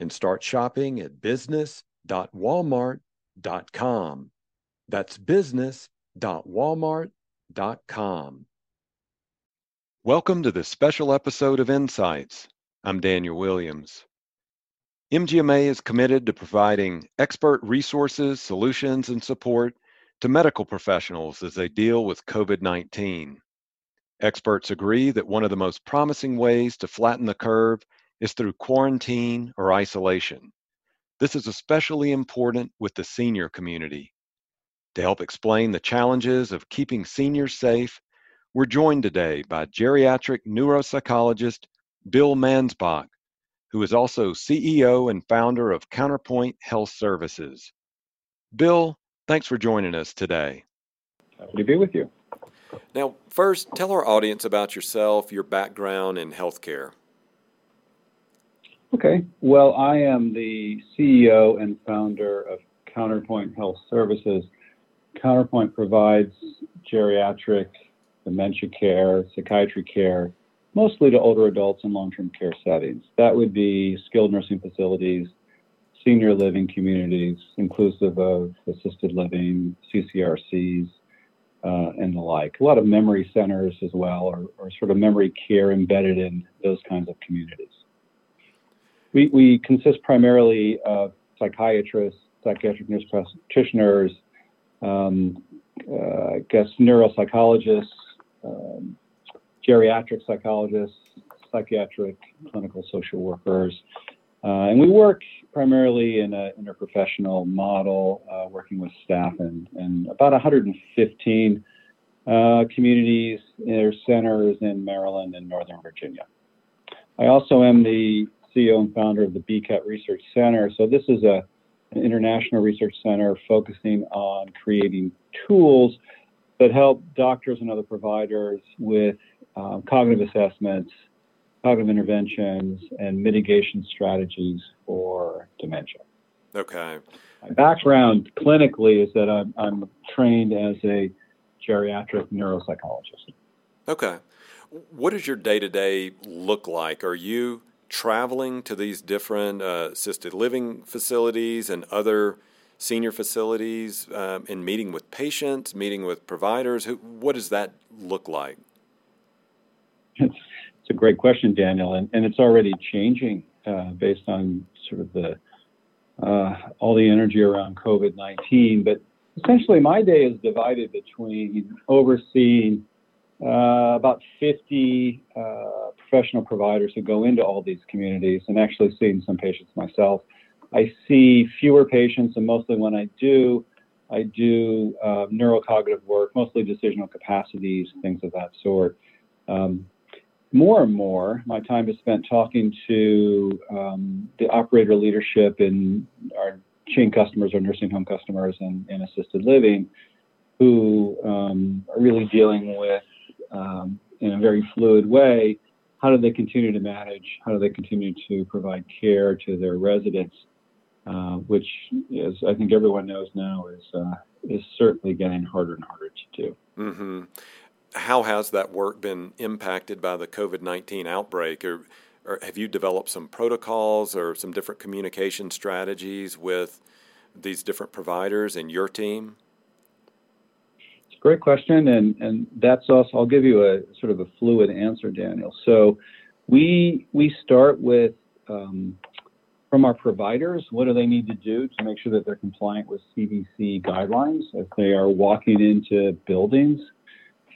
and start shopping at business.walmart.com. That's business.walmart.com. Welcome to this special episode of Insights. I'm Daniel Williams. MGMA is committed to providing expert resources, solutions, and support to medical professionals as they deal with COVID 19. Experts agree that one of the most promising ways to flatten the curve is through quarantine or isolation. This is especially important with the senior community. To help explain the challenges of keeping seniors safe, we're joined today by geriatric neuropsychologist Bill Mansbach, who is also CEO and founder of Counterpoint Health Services. Bill, thanks for joining us today. Happy to be with you. Now, first, tell our audience about yourself, your background in healthcare. Okay. Well, I am the CEO and founder of Counterpoint Health Services. Counterpoint provides geriatric dementia care, psychiatry care, mostly to older adults in long term care settings. That would be skilled nursing facilities, senior living communities, inclusive of assisted living, CCRCs, uh, and the like. A lot of memory centers as well, or, or sort of memory care embedded in those kinds of communities. We, we consist primarily of psychiatrists, psychiatric nurse practitioners, um, uh, I guess neuropsychologists, um, geriatric psychologists, psychiatric clinical social workers. Uh, and we work primarily in a interprofessional model, uh, working with staff in, in about 115 uh, communities or centers in Maryland and Northern Virginia. I also am the CEO and founder of the BCAT Research Center. So this is a, an international research center focusing on creating tools that help doctors and other providers with um, cognitive assessments, cognitive interventions, and mitigation strategies for dementia. Okay. My background clinically is that I'm, I'm trained as a geriatric neuropsychologist. Okay. What does your day to day look like? Are you traveling to these different uh, assisted living facilities and other senior facilities um, and meeting with patients, meeting with providers? Who, what does that look like? It's, it's a great question, Daniel, and, and it's already changing uh, based on sort of the uh, all the energy around COVID 19. But essentially, my day is divided between overseeing uh, about 50 uh, professional providers who go into all these communities and actually seeing some patients myself. I see fewer patients, and mostly when I do, I do uh, neurocognitive work, mostly decisional capacities, things of that sort. Um, more and more, my time is spent talking to um, the operator leadership in our chain customers or nursing home customers and, assisted living who um, are really dealing with, um, in a very fluid way, how do they continue to manage? How do they continue to provide care to their residents? Uh, which, as I think everyone knows now, is uh, is certainly getting harder and harder to do. Mm-hmm. How has that work been impacted by the COVID nineteen outbreak? Or, or have you developed some protocols or some different communication strategies with these different providers and your team? Great question, and and that's also. I'll give you a sort of a fluid answer, Daniel. So, we we start with um, from our providers. What do they need to do to make sure that they're compliant with CDC guidelines if they are walking into buildings,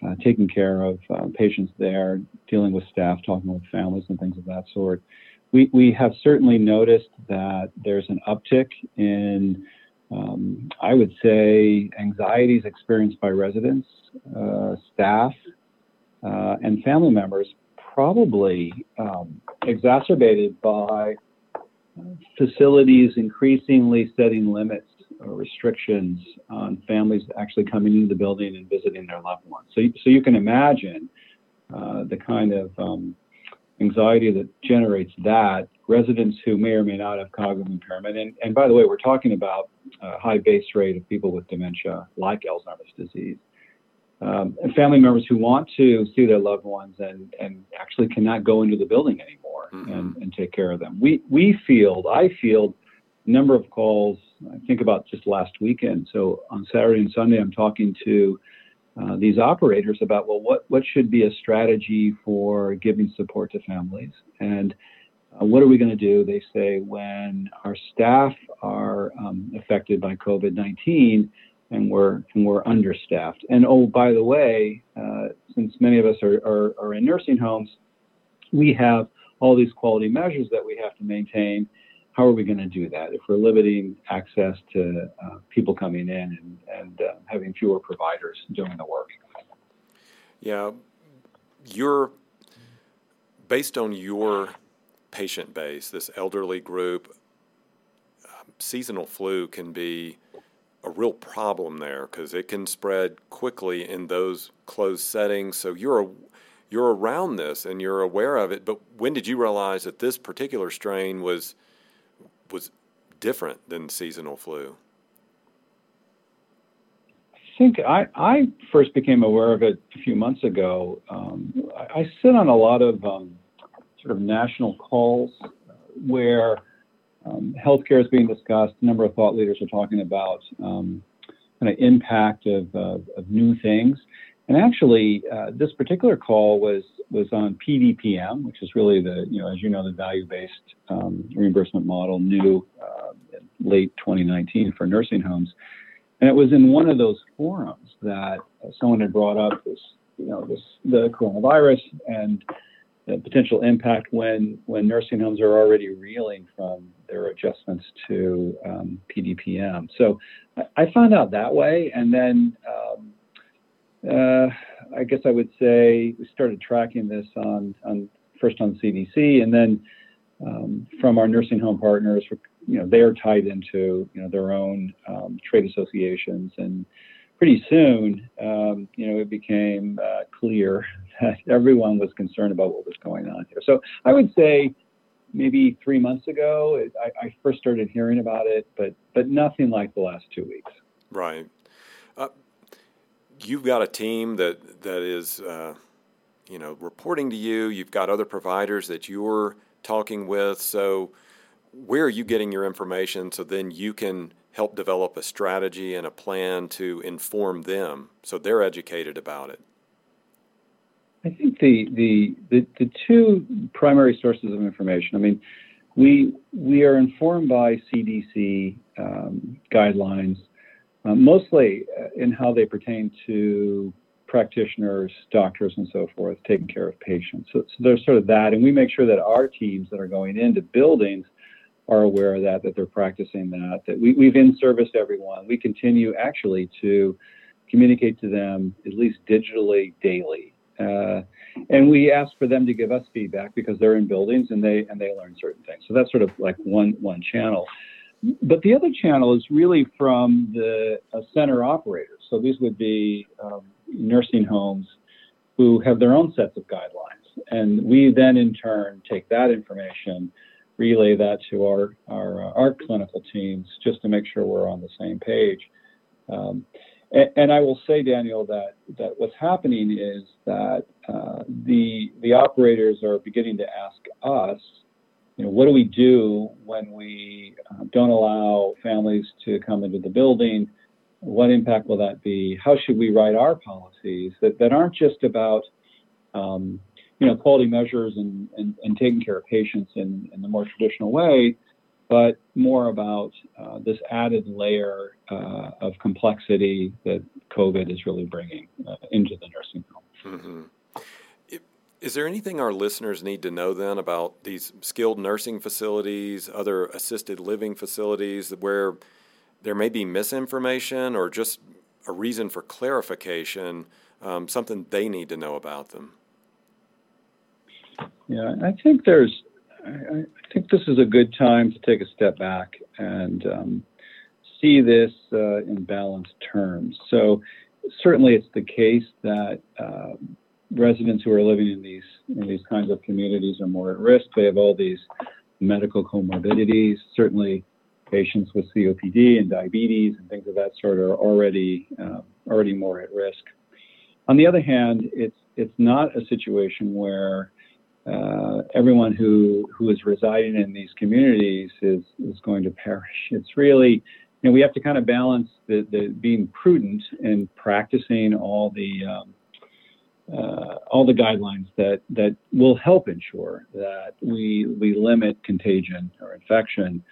uh, taking care of uh, patients there, dealing with staff, talking with families, and things of that sort. We we have certainly noticed that there's an uptick in um, I would say anxieties experienced by residents, uh, staff, uh, and family members, probably um, exacerbated by facilities increasingly setting limits or restrictions on families actually coming into the building and visiting their loved ones. So, so you can imagine uh, the kind of um, anxiety that generates that. Residents who may or may not have cognitive impairment, and, and by the way, we're talking about a high base rate of people with dementia, like Alzheimer's disease. Um, and family members who want to see their loved ones and, and actually cannot go into the building anymore mm-hmm. and, and take care of them. We, we field, I field a number of calls, I think about just last weekend. So on Saturday and Sunday, I'm talking to uh, these operators about, well, what, what should be a strategy for giving support to families? And uh, what are we going to do? They say when our staff are um, affected by COVID 19 and we're, and we're understaffed. And oh, by the way, uh, since many of us are, are, are in nursing homes, we have all these quality measures that we have to maintain how are we going to do that if we're limiting access to uh, people coming in and, and uh, having fewer providers doing the work? Yeah, you're based on your patient base, this elderly group. Um, seasonal flu can be a real problem there because it can spread quickly in those closed settings. So you're you're around this and you're aware of it. But when did you realize that this particular strain was was different than seasonal flu? I think I, I first became aware of it a few months ago. Um, I, I, sit on a lot of um, sort of national calls uh, where um, healthcare is being discussed. A number of thought leaders are talking about um, kind of impact of, uh, of new things. And actually, uh, this particular call was was on PDPM, which is really the you know as you know the value-based um, reimbursement model, new uh, late 2019 for nursing homes, and it was in one of those forums that someone had brought up this you know this the coronavirus and the potential impact when when nursing homes are already reeling from their adjustments to um, PDPM. So I, I found out that way, and then. Um, uh, I guess I would say we started tracking this on, on first on CDC and then um, from our nursing home partners. You know, they are tied into you know their own um, trade associations, and pretty soon, um, you know, it became uh, clear that everyone was concerned about what was going on here. So I would say maybe three months ago, I, I, first started hearing about it, but but nothing like the last two weeks. Right you've got a team that that is uh, you know reporting to you. You've got other providers that you're talking with. So where are you getting your information so then you can help develop a strategy and a plan to inform them so they're educated about it? I think the, the, the, the two primary sources of information, I mean, we, we are informed by CDC um, guidelines uh, mostly uh, in how they pertain to practitioners, doctors, and so forth, taking care of patients. So, so, there's sort of that, and we make sure that our teams that are going into buildings are aware of that, that they're practicing that, that we, we've in-serviced everyone. We continue actually to communicate to them at least digitally daily. Uh, and we ask for them to give us feedback because they're in buildings and they and they learn certain things. So that's sort of like one one channel. But the other channel is really from the uh, center operators. So these would be um, nursing homes who have their own sets of guidelines. And we then, in turn, take that information, relay that to our, our, uh, our clinical teams just to make sure we're on the same page. Um, and, and, I will say, Daniel, that, that what's happening is that uh, the, the operators are beginning to ask us you know, what do we do when we uh, don't allow families to come into the building? What impact will that be? How should we write our policies that, that aren't just about, um, you know, quality measures and, and, and, taking care of patients in, in the more traditional way, but more about uh, this added layer uh, of complexity that COVID is really bringing uh, into the nursing home. Mm-hmm. Is there anything our listeners need to know then about these skilled nursing facilities, other assisted living facilities where there may be misinformation or just a reason for clarification, um, something they need to know about them? Yeah, I think there's I, I, think this is a good time to take a step back and um, see this uh, in balanced terms. So, certainly, it's the case that um, residents who are living in these in these kinds of communities are more at risk. They have all these medical comorbidities. Certainly, patients with COPD and diabetes and things of that sort are already uh, already more at risk. On the other hand, it's it's not a situation where uh, everyone who who is residing in these communities is is going to perish. It's really you know we have to kind of balance the, the being prudent and practicing all the um, uh, all the guidelines that that will help ensure that we we limit contagion or infection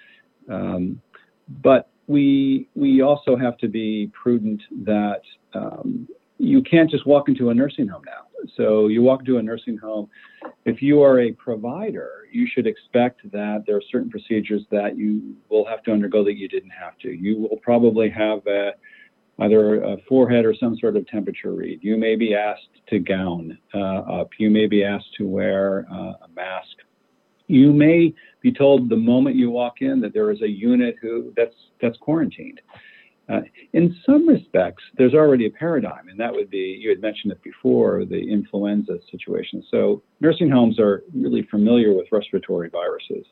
um, but we we also have to be prudent that um, you can't just walk into a nursing home now. So you walk into a nursing home. If you are a provider, you should expect that there are certain procedures that you will have to undergo that you didn't have to. You will probably have a, either a forehead or some sort of temperature read. You may be asked to gown uh, up. You may be asked to wear uh, a mask you may be told the moment you walk in that there is a unit who that's that's quarantined. Uh, in some respects, there's already a paradigm, and that would be you had mentioned it before the influenza situation. So nursing homes are really familiar with respiratory viruses.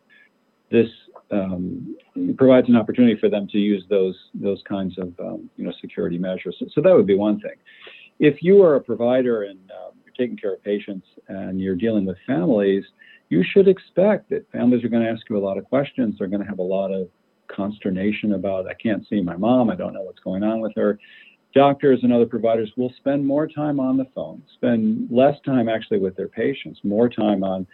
This um, provides an opportunity for them to use those those kinds of um, you know security measures. So, so, that would be one thing. If you are a provider and um, you're taking care of patients and you're dealing with families, you should expect that families are going to ask you a lot of questions. They're going to have a lot of consternation about, I can't see my mom, I don't know what's going on with her. Doctors and other providers will spend more time on the phone, spend less time actually with their patients, more time on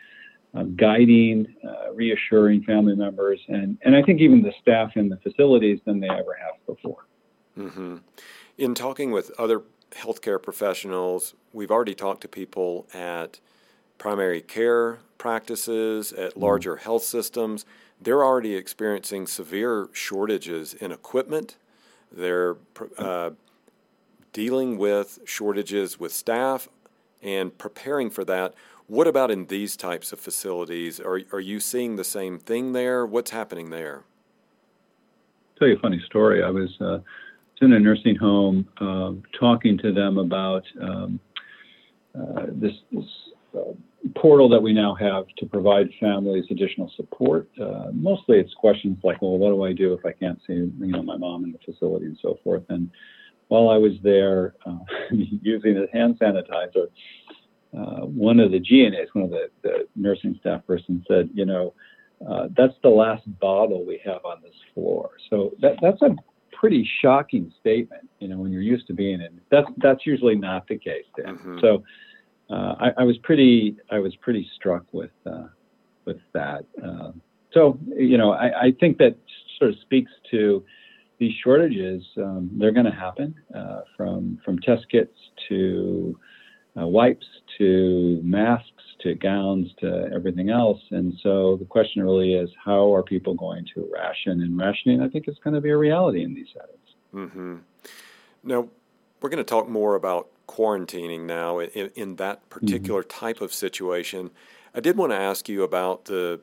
um, guiding, uh, reassuring family members, and, and I think even the staff in the facilities than they ever have before. Mm-hmm. In talking with other healthcare professionals, we've already talked to people at primary care practices, at mm-hmm. larger mm. health systems, they're already experiencing severe shortages in equipment. They're uh, dealing with shortages with staff and preparing for that. What about in these types of facilities? Are, are you seeing the same thing there? What's happening there? Tell you a funny story. I was uh, in a nursing home uh, talking to them about um, uh, this, this uh, portal that we now have to provide families additional support. Uh, mostly it's questions like, well, what do I do if I can't see, you know, my mom in the facility and so forth. And while I was there uh, using the hand sanitizer, uh, one of the GNAs, one of the, the nursing staff person said, you know, uh, that's the last bottle we have on this floor. So that, that's a pretty shocking statement, you know, when you're used to being in. That's that's usually not the case. Mm-hmm. So uh, I, I, was pretty I was pretty struck with uh, with that. Uh, so you know, I, I, think that sort of speaks to these shortages. Um, they're going to happen uh, from from test kits to uh, wipes to masks to gowns to everything else. And so the question really is, how are people going to ration? And rationing, I think, is going to be a reality in these settings. Mm-hmm. Now, we're going to talk more about quarantining now in, in that mm-hmm. particular mm-hmm. type of situation. I did want to ask you about the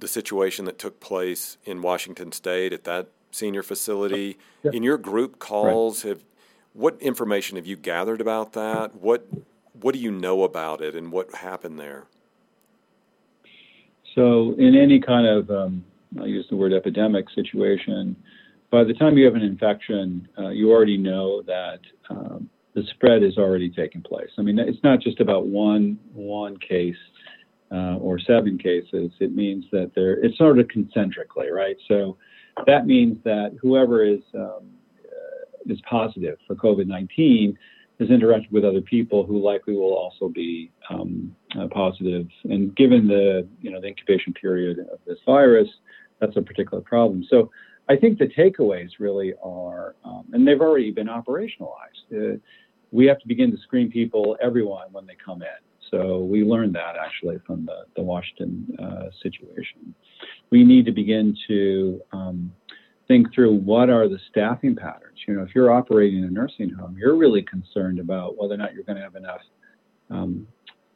the situation that took place in Washington State at that senior facility. Yeah. In your group calls, right. have what information have you gathered about that? What what do you know about it, and what happened there? So, in any kind of um, I use the word epidemic situation, by the time you have an infection, uh, you already know that um, the spread is already taking place. I mean, it's not just about one one case uh, or seven cases. It means that there it's sort of concentrically, right? So that means that whoever is um, uh, is positive for COVID-19 has interacted with other people who likely will also be um, uh, positive. And given the you know the incubation period of this virus, that's a particular problem. So I think the takeaways really are, um, and they've already been operationalized. Uh, we have to begin to screen people, everyone, when they come in. So we learned that actually from the, the Washington uh, situation. We need to begin to um, think through what are the staffing patterns. You know, if you're operating a nursing home, you're really concerned about whether or not you're going to have enough um,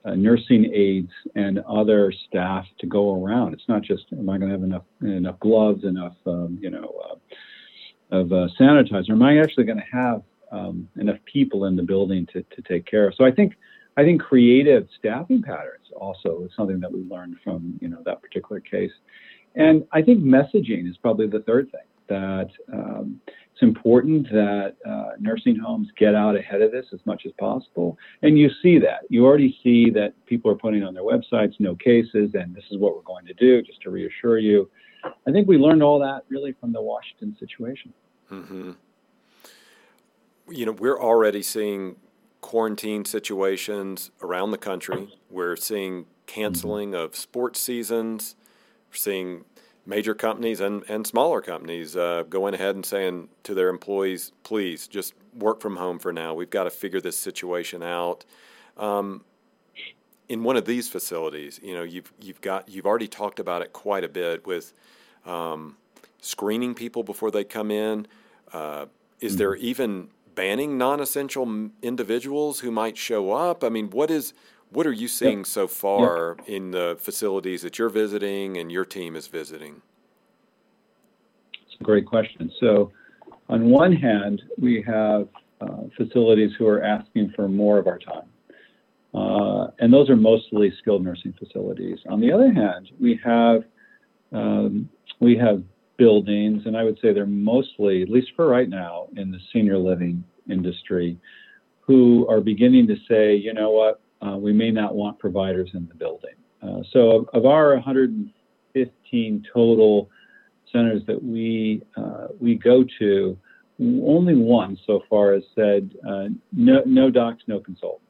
uh, nursing aides and other staff to go around. It's not just am I going to have enough enough gloves, enough um, you know uh, of uh, sanitizer. Am I actually going to have um, enough people in the building to, to take care of? So I think I think creative staffing patterns also is something that we learned from you know that particular case, and I think messaging is probably the third thing that um, it's important that uh, nursing homes get out ahead of this as much as possible. And you see that. You already see that people are putting on their websites no cases, and this is what we're going to do, just to reassure you. I think we learned all that really from the Washington situation. Mm-hmm. You know, we're already seeing quarantine situations around the country. We're seeing canceling mm-hmm. of sports seasons. We're seeing major companies and, and smaller companies uh, going ahead and saying to their employees, please just work from home for now. We've got to figure this situation out. Um, in one of these facilities, you know, you've you've got you've already talked about it quite a bit with um, screening people before they come in. Uh, is mm-hmm. there even banning non-essential individuals who might show up? I mean, what is what are you seeing yep. so far yep. in the facilities that you're visiting and your team is visiting? It's a great question. So, on one hand, we have uh, facilities who are asking for more of our time. Uh, and those are mostly skilled nursing facilities. On the other hand, we have um, we have buildings, and I would say they're mostly, at least for right now, in the senior living industry, who are beginning to say, you know what, uh, we may not want providers in the building. Uh, so of, of, our 115 total centers that we uh, we go to, only one so far has said uh, no no docs, no consultants.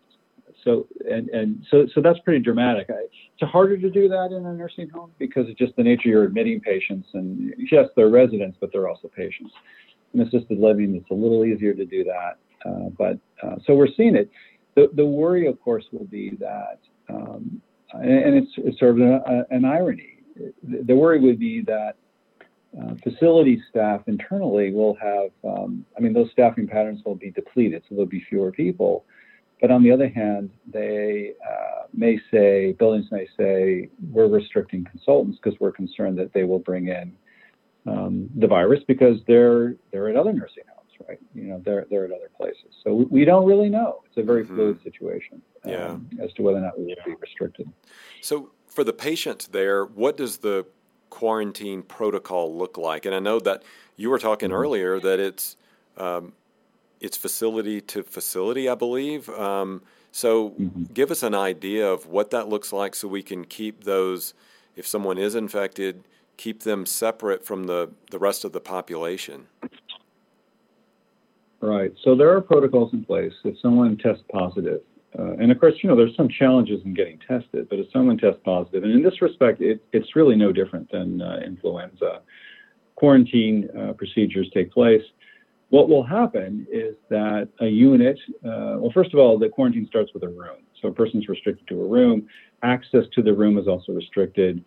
So and and so so that's pretty dramatic. I, it's harder to do that in a nursing home because it's just the nature you're admitting patients, and yes, they're residents, but they're also patients. In assisted living, it's a little easier to do that. Uh, but uh, so we're seeing it. The, the worry, of course, will be that, um, and it's, it's sort of an, an irony. The worry would be that uh, facility staff internally will have, um, I mean, those staffing patterns will be depleted, so there'll be fewer people. But on the other hand, they uh, may say, buildings may say, we're restricting consultants because we're concerned that they will bring in um, the virus because they're they're at other nursing right? You know, they're they're at other places. So we, we don't really know. It's a very mm-hmm. fluid situation um, yeah. as to whether or not we will be restricted. So for the patients there, what does the quarantine protocol look like? And I know that you were talking mm-hmm. earlier that it's um, it's facility to facility, I believe. Um, so mm-hmm. give us an idea of what that looks like, so we can keep those. If someone is infected, keep them separate from the, the rest of the population. Right. So there are protocols in place. If someone tests positive, uh, and of course, you know, there's some challenges in getting tested, but if someone tests positive, and in this respect, it, it's really no different than uh, influenza. Quarantine uh, procedures take place. What will happen is that a unit, uh, well, first of all, the quarantine starts with a room. So a person's restricted to a room. Access to the room is also restricted.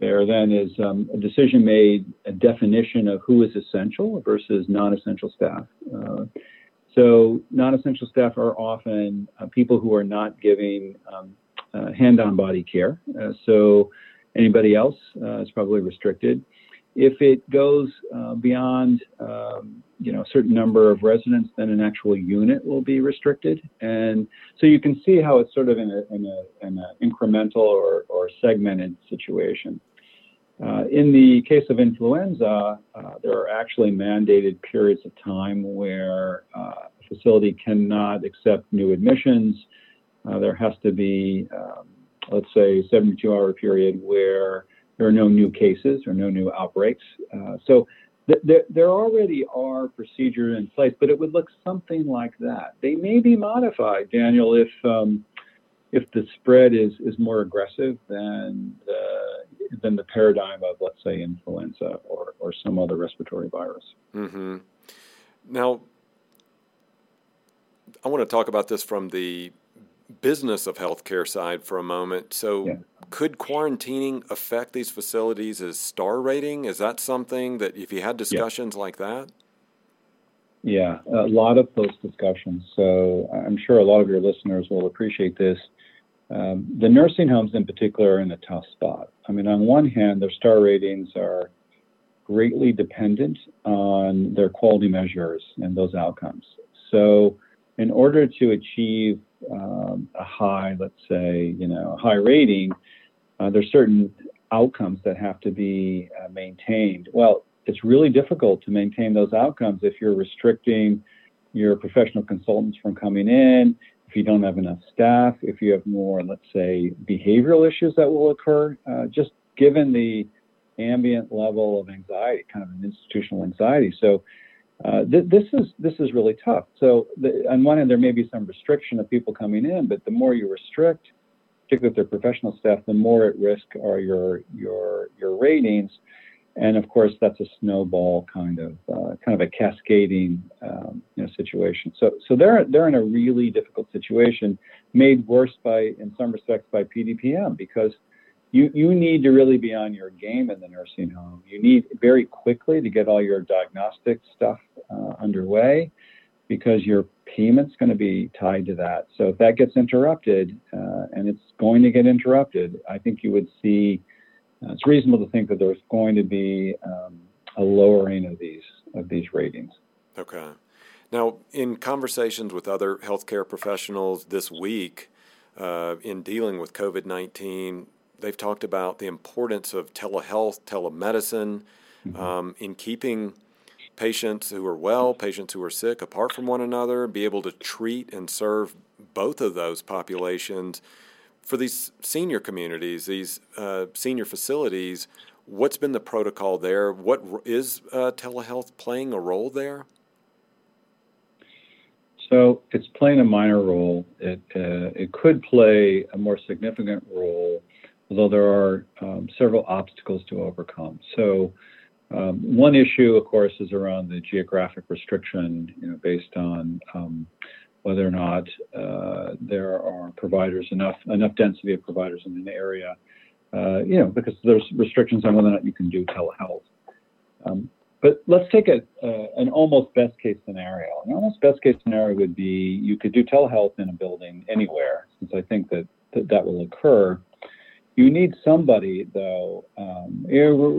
There then is um, a decision made, a definition of who is essential versus non-essential staff. Uh, so non-essential staff are often uh, people who are not giving um, uh, hand-on body care. Uh, so anybody else uh, is probably restricted. If it goes uh, beyond, um, you know, a certain number of residents, then an actual unit will be restricted. And so you can see how it's sort of in an in a, in a incremental or, or segmented situation. Uh, in the case of influenza, uh, there are actually mandated periods of time where uh, a facility cannot accept new admissions. Uh, there has to be, um, let's say, a 72 hour period where there are no new cases or no new outbreaks. Uh, so th- th- there already are procedures in place, but it would look something like that. They may be modified, Daniel, if um, if the spread is, is more aggressive than the, than the paradigm of, let's say, influenza or, or some other respiratory virus. Mm-hmm. Now, I want to talk about this from the business of healthcare side for a moment. So, yeah. could quarantining affect these facilities as star rating? Is that something that if you had discussions yeah. like that? Yeah, a lot of those discussions. So I'm sure a lot of your listeners will appreciate this Um, the nursing homes in particular are in a tough spot. I mean, on one hand, their star ratings are greatly dependent on their quality measures and those outcomes. So, in order to achieve um, a high, let's say, you know, a high rating, uh, there's certain outcomes that have to be uh, maintained. Well, it's really difficult to maintain those outcomes if you're restricting your professional consultants from coming in, if you don't have enough staff, if you have more, let's say, behavioral issues that will occur, uh, just given the ambient level of anxiety, kind of an institutional anxiety. So uh, th- this is this is really tough. So the, on one hand, there may be some restriction of people coming in, but the more you restrict, particularly with their professional staff, the more at risk are your your your ratings. And of course, that's a snowball kind of uh, kind of a cascading um, you know, situation. So so they're they're in a really difficult situation, made worse by in some respects by PDPM because you, you need to really be on your game in the nursing home. You need very quickly to get all your diagnostic stuff uh, underway because your payment's going to be tied to that. So if that gets interrupted, uh, and it's going to get interrupted, I think you would see uh, it's reasonable to think that there's going to be um, a lowering of these of these ratings. Okay. Now, in conversations with other healthcare professionals this week, uh, in dealing with COVID 19, they've talked about the importance of telehealth, telemedicine, mm-hmm. um, in keeping patients who are well, patients who are sick apart from one another, be able to treat and serve both of those populations. For these senior communities, these uh, senior facilities, what's been the protocol there? What is uh, telehealth playing a role there? So it's playing a minor role. It uh, it could play a more significant role although there are um, several obstacles to overcome. So um, one issue, of course, is around the geographic restriction, you know, based on um, whether or not uh, there are providers enough enough density of providers in an area, uh, you know, because there's restrictions on whether or not you can do telehealth. Um, but let's take a, uh, an almost best case scenario. An almost best case scenario would be you could do telehealth in a building anywhere, since I think that that, that will occur. You need somebody, though. Um,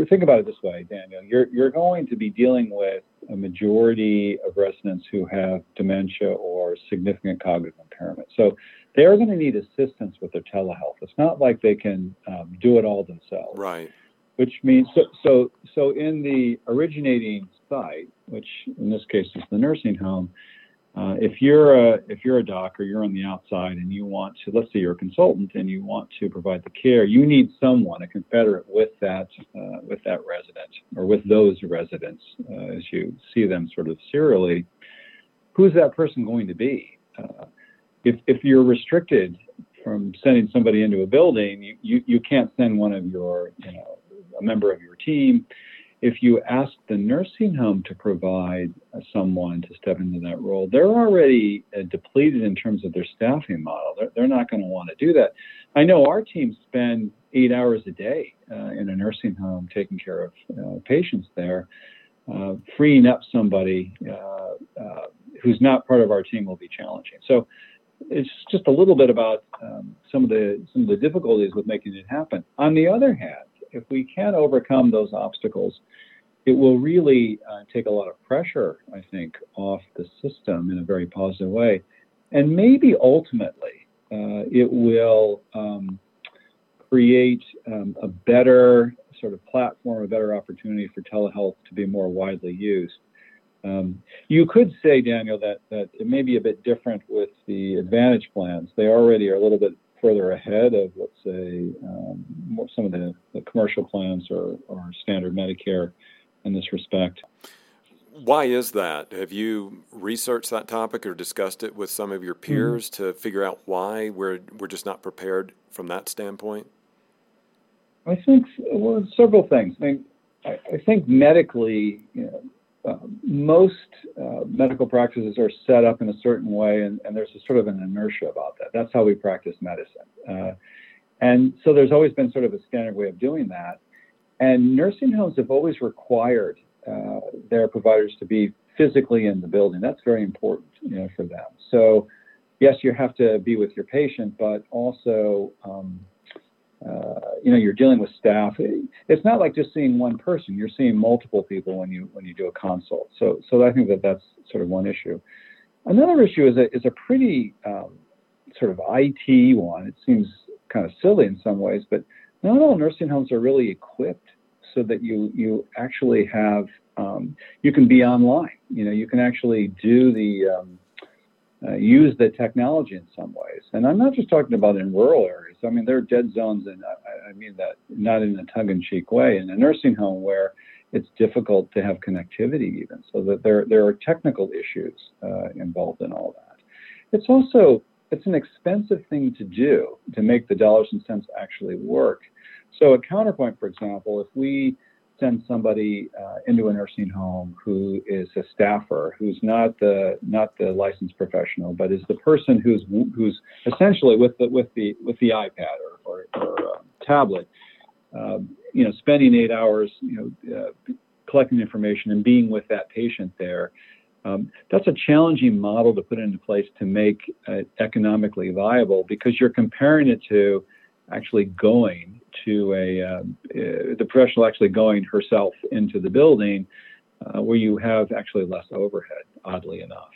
think about it this way, Daniel. You're you're going to be dealing with a majority of residents who have dementia or significant cognitive impairment. So they are going to need assistance with their telehealth. It's not like they can um, do it all themselves. Right. Which means so so so in the originating site, which in this case is the nursing home, uh, if you're a if you're a doc or you're on the outside and you want to let's say you're a consultant and you want to provide the care you need someone a confederate with that uh, with that resident or with those residents uh, as you see them sort of serially who's that person going to be? Uh, if if you're restricted from sending somebody into a building you, you you can't send one of your you know a member of your team if you ask the nursing home to provide uh, someone to step into that role, they're already uh, depleted in terms of their staffing model. They're, they're not going to want to do that. I know our team spend eight hours a day uh, in a nursing home taking care of uh, patients there. Uh, freeing up somebody uh, who's not part of our team will be challenging. So it's just a little bit about um, some of the some of the difficulties with making it happen. On the other hand, if we can overcome those obstacles, it will really uh, take a lot of pressure, I think, off the system in a very positive way. And maybe ultimately, uh, it will um, create um, a better sort of platform, a better opportunity for telehealth to be more widely used. Um, you could say, Daniel, that, that it may be a bit different with the Advantage plans. They already are a little bit further ahead of, let's say, um, some of the, the, commercial plans or, or standard Medicare in this respect. Why is that? Have you researched that topic or discussed it with some of your mm-hmm. peers mm-hmm. to figure out why we're we're just not prepared from that standpoint? I think well, several things. I mean, I, I think medically, you know, most uh, medical practices are set up in a certain way, and, and, there's a sort of an inertia about that. That's how we practice medicine. Uh, and so there's always been sort of a standard way of doing that. And nursing homes have always required uh, their providers to be physically in the building. That's very important, you know, for them. So yes, you have to be with your patient, but also, um, you know, you're dealing with staff. It's not like just seeing one person. You're seeing multiple people when you when you do a consult. So, so I think that that's sort of one issue. Another issue is a is a pretty um, sort of IT one. It seems kind of silly in some ways, but not all nursing homes are really equipped so that you you actually have um, you can be online. You know, you can actually do the um, uh, use the technology in some ways. And I'm not just talking about in rural areas. I mean, there are dead zones, and I, I mean that not in a tongue-in-cheek way, in a nursing home where it's difficult to have connectivity even. So that there there are technical issues uh, involved in all that. It's also it's an expensive thing to do to make the dollars and cents actually work. So at Counterpoint, for example, if we send somebody uh, into a nursing home who is a staffer, who's not the not the licensed professional, but is the person who's who's essentially with the with the with the iPad or or, or uh, tablet, um, you know, spending eight hours, you know, uh, collecting information and being with that patient there. Um, that's a challenging model to put into place to make it economically viable because you're comparing it to actually going to a uh, the professional actually going herself into the building uh, where you have actually less overhead oddly enough.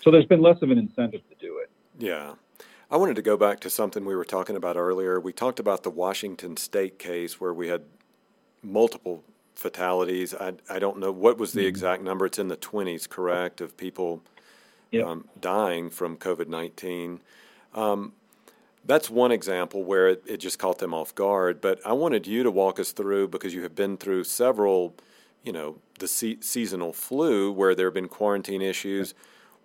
So there's been less of an incentive to do it. Yeah. I wanted to go back to something we were talking about earlier. We talked about the washington state case where we had multiple fatalities. I, I don't know what was the mm-hmm. exact number? It's in the 20s correct of people yep. um, dying from covid-19 um, that's one example where it, it, just caught them off guard. But I wanted you to walk us through because you have been through several, you know, the se- seasonal flu where there have been quarantine issues.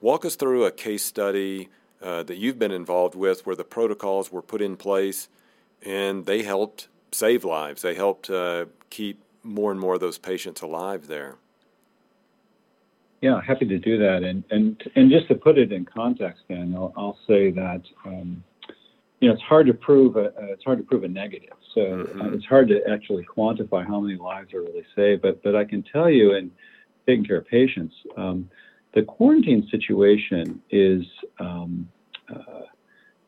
Walk us through a case study uh, that you've been involved with where the protocols were put in place and they helped save lives. They helped uh, keep more and more of those patients alive there. Yeah, happy to do that. And and and just to put it in context, Dan, I'll, I'll say that um, you know, it's hard to prove a, uh, it's hard to prove a negative. So mm-hmm. uh, it's hard to actually quantify how many lives are really saved. But but I can tell you, in taking care of patients, um, the quarantine situation is um, uh,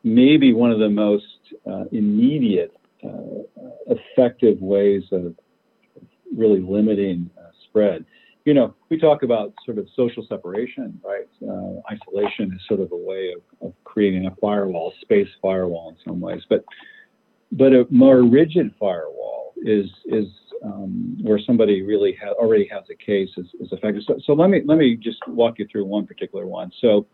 maybe one of the most uh, immediate, uh, effective ways of really limiting uh, spread you know, we talk about sort of social separation, right? Uh, isolation is sort of a way of, of creating a firewall, space firewall in some ways, but but a more rigid firewall is is um, where somebody really ha- already has a case is, is effective. So, so let me let me just walk you through one particular one. So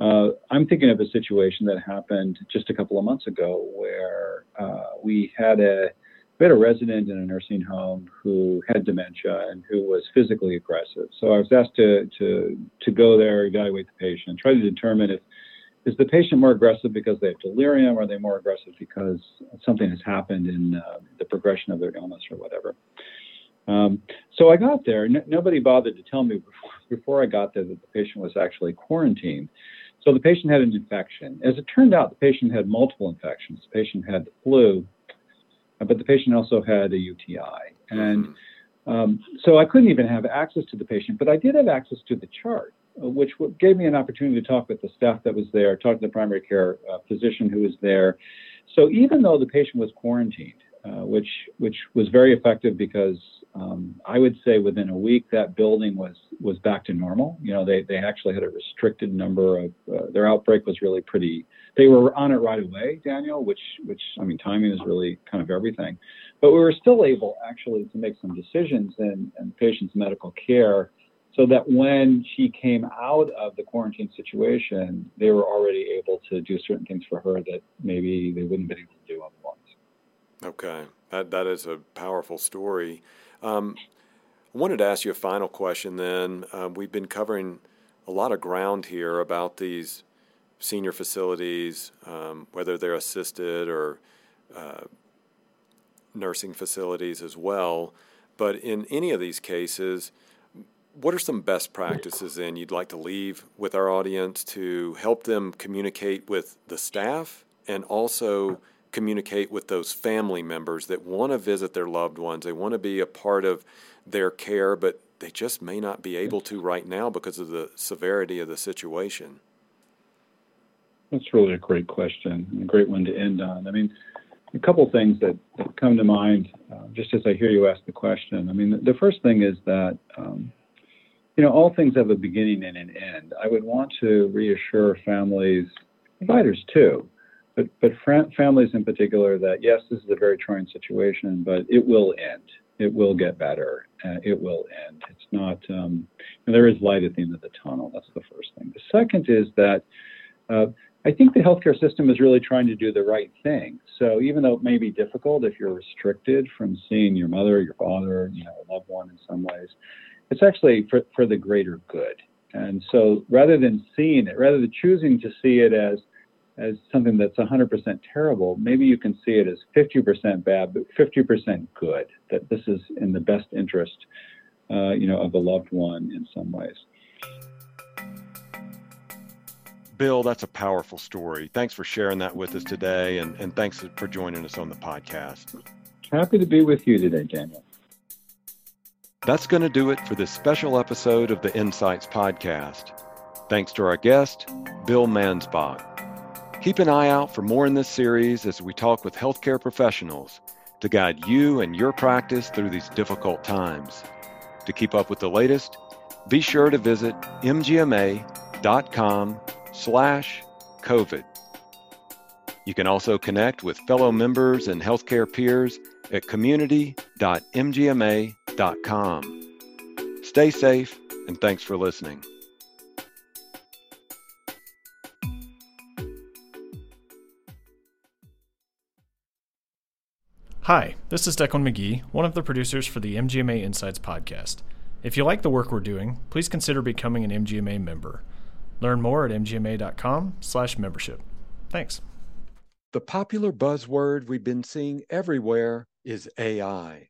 uh, I'm thinking of a situation that happened just a couple of months ago where uh, we had a we had a resident in a nursing home who had dementia and who was physically aggressive. So I was asked to to to go there, evaluate the patient, try to determine if is the patient more aggressive because they have delirium, or are they more aggressive because something has happened in uh, the progression of their illness or whatever. Um, so I got there. N- nobody bothered to tell me before, before I got there that the patient was actually quarantined. So the patient had an infection. As it turned out, the patient had multiple infections. The patient had the flu, but the patient also had a UTI. And mm-hmm. um, so I couldn't even have access to the patient, but I did have access to the chart, uh, which gave me an opportunity to talk with the staff that was there, talk to the primary care uh, physician who was there. So even though the patient was quarantined, uh, which which was very effective because um, I would say within a week that building was was back to normal. You know, they they actually had a restricted number of uh, their outbreak was really pretty. They were on it right away, Daniel, which which I mean timing is really kind of everything. But we were still able actually to make some decisions in, in patient's medical care so that when she came out of the quarantine situation, they were already able to do certain things for her that maybe they wouldn't have been able to do otherwise. Okay, that that is a powerful story. Um, I wanted to ask you a final question. Then uh, we've been covering a lot of ground here about these senior facilities, um, whether they're assisted or uh, nursing facilities as well. But in any of these cases, what are some best practices then you'd like to leave with our audience to help them communicate with the staff and also communicate with those family members that want to visit their loved ones. They want to be a part of their care, but they just may not be able to right now because of the severity of the situation. That's really a great question and a great one to end on. I mean, a couple things that, come to mind uh, just as I hear you ask the question. I mean, the, the first thing is that, um, you know, all things have a beginning and an end. I would want to reassure families, providers too, but, but families in particular that yes, this is a very trying situation, but it will end. It will get better. Uh, it will end. It's not, um, there is light at the end of the tunnel. That's the first thing. The second is that uh, I think the healthcare system is really trying to do the right thing. So even though it may be difficult if you're restricted from seeing your mother, your father, you know, a loved one in some ways, it's actually for, for the greater good. And so rather than seeing it, rather than choosing to see it as as something that's 100% terrible, maybe you can see it as 50% bad, but 50% good. That this is in the best interest, uh, you know, of a loved one in some ways. Bill, that's a powerful story. Thanks for sharing that with us today, and, and thanks for joining us on the podcast. Happy to be with you today, Daniel. That's going to do it for this special episode of the Insights Podcast. Thanks to our guest, Bill Mansbach. Keep an eye out for more in this series as we talk with healthcare professionals to guide you and your practice through these difficult times. To keep up with the latest, be sure to visit mgma.com slash COVID. You can also connect with fellow members and healthcare peers at community.mgma.com. Stay safe and thanks for listening. Hi, this is Declan McGee, one of the producers for the MGMA Insights podcast. If you like the work we're doing, please consider becoming an MGMA member. Learn more at mgma.com/membership. Thanks. The popular buzzword we've been seeing everywhere is AI.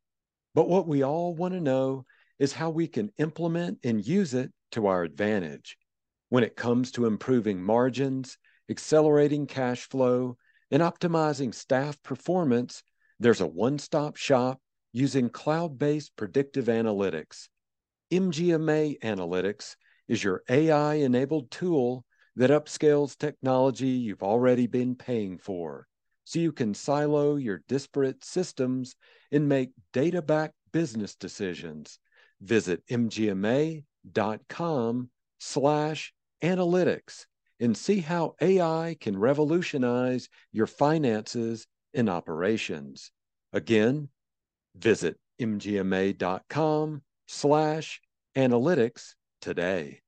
But what we all want to know is how we can implement and use it to our advantage. When it comes to improving margins, accelerating cash flow, and optimizing staff performance, there's a one stop shop using cloud based predictive analytics. MGMA Analytics is your AI enabled tool that upscales technology you've already been paying for so you can silo your disparate systems and make data backed business decisions. Visit mgma.com slash analytics and see how AI can revolutionize your finances and operations. Again, visit mgma.com slash analytics today.